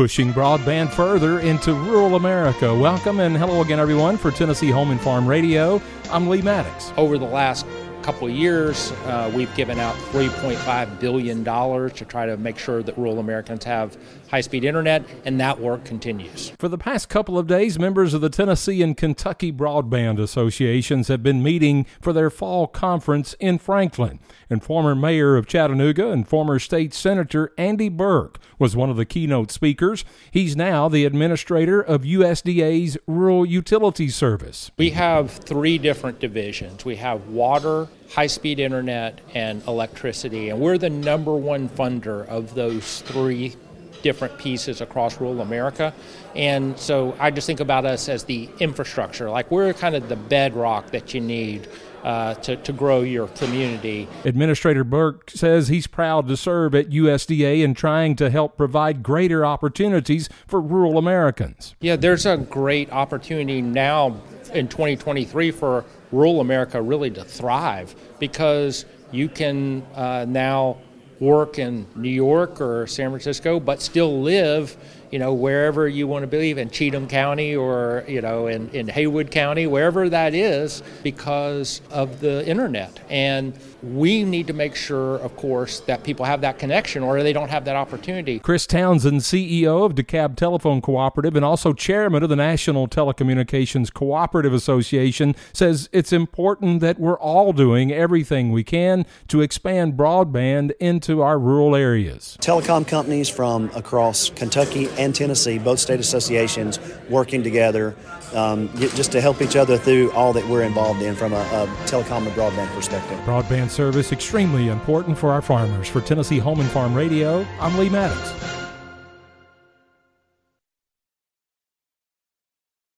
pushing broadband further into rural America. Welcome and hello again, everyone, for Tennessee Home and Farm Radio. I'm Lee Maddox. Over the last couple of years, uh, we've given out $3.5 billion to try to make sure that rural Americans have high speed internet, and that work continues. For the past couple of days, members of the Tennessee and Kentucky Broadband Associations have been meeting for their fall conference in Franklin. And former mayor of Chattanooga and former state senator Andy Berke was one of the keynote speakers. He's now the administrator of USDA's Rural Utilities Service. We have three different divisions we have water, high speed internet, and electricity, and we're the number one funder of those three different pieces across rural America. And so I just think about us as the infrastructure, like we're kind of the bedrock that you need. Uh, to, to grow your community. Administrator Berke says he's proud to serve at USDA and trying to help provide greater opportunities for rural Americans. Yeah, there's a great opportunity now in 2023 for rural America really to thrive because you can uh, now work in New York or San Francisco, but still live, you know, wherever you want to believe in Cheatham County or, you know, in, in Haywood County, wherever that is, because of the internet. And we need to make sure, of course, that people have that connection or they don't have that opportunity. Chris Townsend, CEO of DeKalb Telephone Cooperative and also chairman of the National Telecommunications Cooperative Association, says it's important that we're all doing everything we can to expand broadband into our rural areas. Telecom companies from across Kentucky and Tennessee, both state associations, working together um, just to help each other through all that we're involved in from a, a telecom and broadband perspective. Broadband service extremely important for our farmers. For Tennessee Home and Farm Radio, I'm Lee Maddox.